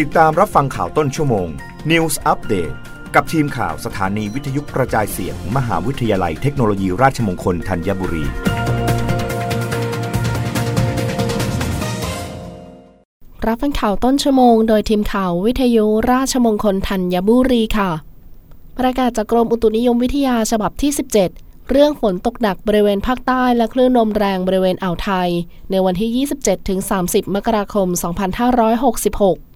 ติดตามรับฟังข่าวต้นชั่วโมง News Update กับทีมข่าวสถานีวิทยุกระจายเสียงมมหาวิทยาลัยเทคโนโลยีราชมงคลธัญบุรี รับฟังข่าวต้นชั่วโมง โดยทีมข่าววิทยุราชมงคลธัญบุรีค่ะ ประกาศจากกรมอุตุนิยมวิทยาฉบับที่ 17เรื่องฝนตกหนักบริเวณภาคใต้และคลื่นลมแรงบริเวณอ่าวไทย ในวันที่ 27-30 มกราคม 2566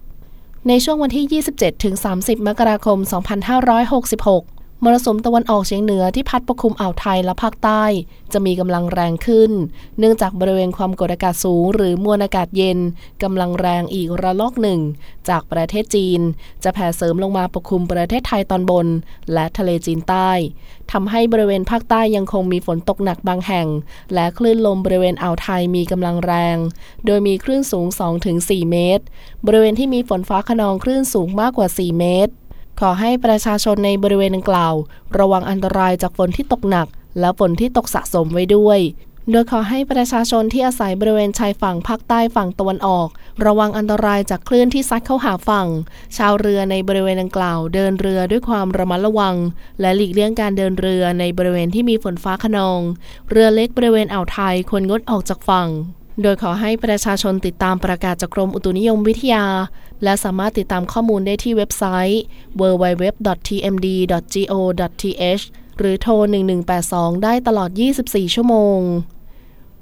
ในช่วงวันที่ 27-30 มกราคม 2566 มรสุมตะวันออกเฉียงเหนือที่พัดปกคลุมอ่าวไทยและภาคใต้ จะมีกำลังแรงขึ้น เนื่องจากบริเวณความกดอากาศสูง หรือมวลอากาศเย็นกำลังแรงอีกระลอกหนึ่ง จากประเทศจีน จะแผ่เสริมลงมาปกคลุมประเทศไทยตอนบน และทะเลจีนใต้ทำให้บริเวณภาคใต้ยังคงมีฝนตกหนักบางแห่ง และคลื่นลมบริเวณอ่าวไทยมีกำลังแรง โดยมีคลื่นสูง 2-4 เมตร บริเวณที่มีฝนฟ้าขนองคลื่นสูงมากกว่า 4 เมตร ขอให้ประชาชนในบริเวณดังกล่าว ระวังอันตรายจากฝนที่ตกหนัก และฝนที่ตกสะสมไว้ด้วย โดยขอให้ประชาชนที่อาศัยบริเวณชายฝั่งภาคใต้ฝั่งตะวันออก ระวังอันตรายจากคลื่นที่ซัดเข้าหาฝั่ง ชาวเรือในบริเวณดังกล่าว เดินเรือด้วยความระมัดระวัง และหลีกเลี่ยงการเดินเรือในบริเวณที่มีฝนฟ้าขนอง เรือเล็กบริเวณอ่าวไทยควรงดออกจากฝั่ง โดยขอให้ประชาชนติดตามประกาศจากกรมอุตุนิยมวิทยา และสามารถติดตามข้อมูลได้ที่เว็บไซต์ www.tmd.go.th หรือโทร 1182 ได้ตลอด 24 ชั่วโมง